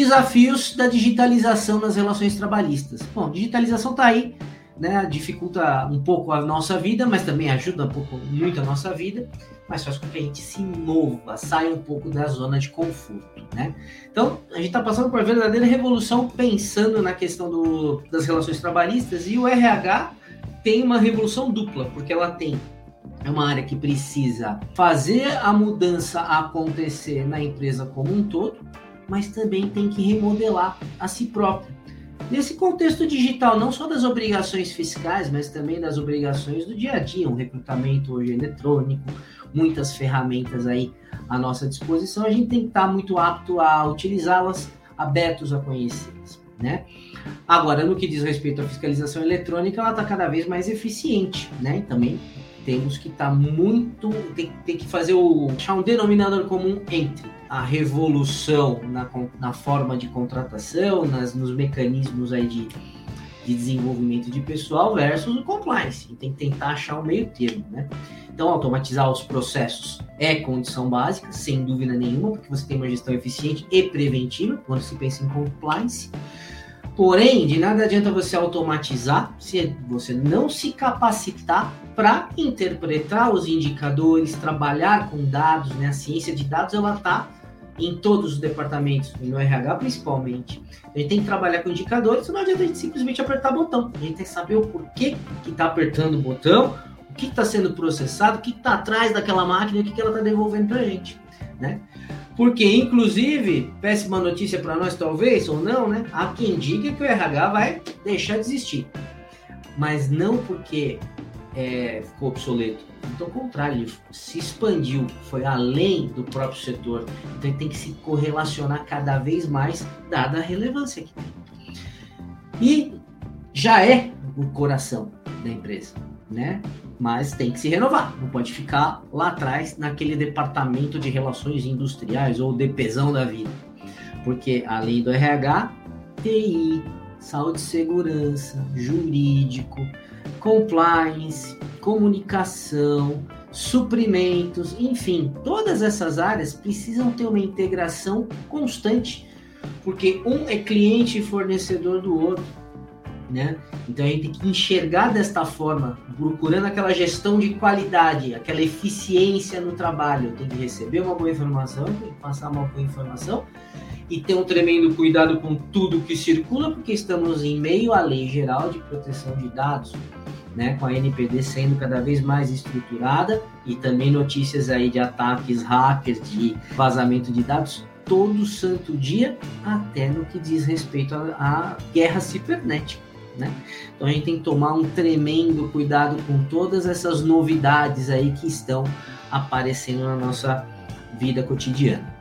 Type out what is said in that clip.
Desafios da digitalização nas relações trabalhistas. Bom, digitalização está aí, né? Dificulta um pouco a nossa vida, mas também ajuda um pouco muito a nossa vida, mas faz com que a gente se mova, saia um pouco da zona de conforto, né? Então, a gente está passando por uma verdadeira revolução pensando na questão do, das relações trabalhistas e o RH tem uma revolução dupla, porque ela tem é uma área que precisa fazer a mudança acontecer na empresa como um todo, mas também tem que remodelar a si próprio. Nesse contexto digital, não só das obrigações fiscais, mas também das obrigações do dia a dia, um recrutamento hoje eletrônico, muitas ferramentas aí à nossa disposição, a gente tem que estar muito apto a utilizá-las, abertos a conhecê-las, né? Agora, no que diz respeito à fiscalização eletrônica, ela está cada vez mais eficiente, né? E também temos que estar tá muito, tem, tem, que fazer o achar um denominador comum entre a revolução na, na forma de contratação, nas, nos mecanismos aí de, de desenvolvimento de pessoal versus o compliance. Tem que tentar achar um meio termo, né? Então, automatizar os processos é condição básica, sem dúvida nenhuma, porque você tem uma gestão eficiente e preventiva quando se pensa em compliance. Porém, de nada adianta você automatizar se você não se capacitar para interpretar os indicadores, trabalhar com dados, né? A ciência de dados ela está em todos os departamentos, no RH principalmente. A gente tem que trabalhar com indicadores, não adianta a gente simplesmente apertar botão. A gente tem que saber o porquê que está apertando o botão, o que está sendo processado, o que está atrás daquela máquina, o que, que ela está devolvendo para a gente, né? Porque, inclusive, péssima notícia para nós, talvez, ou não, né? Há quem diga que o RH vai deixar de existir. Mas não porque é, ficou obsoleto. Então, ao contrário, ele se expandiu, foi além do próprio setor. Então, ele tem que se correlacionar cada vez mais, dada a relevância que tem. E já é o coração da empresa, né? Mas tem que se renovar, não pode ficar lá atrás naquele departamento de relações industriais ou DPzão da vida. Porque além do RH, TI, saúde e segurança, jurídico, compliance, comunicação, suprimentos, enfim, todas essas áreas precisam ter uma integração constante, porque um é cliente e fornecedor do outro, né? Então a gente tem que enxergar desta forma, procurando aquela gestão de qualidade, aquela eficiência no trabalho. Tem que receber uma boa informação, tem que passar uma boa informação e ter um tremendo cuidado com tudo que circula, porque estamos em meio à lei geral de proteção de dados né, com a NPD sendo cada vez mais estruturada e também notícias aí de ataques hackers, de vazamento de dados todo santo dia, até no que diz respeito à guerra cibernética. Né? Então a gente tem que tomar um tremendo cuidado com todas essas novidades aí que estão aparecendo na nossa vida cotidiana.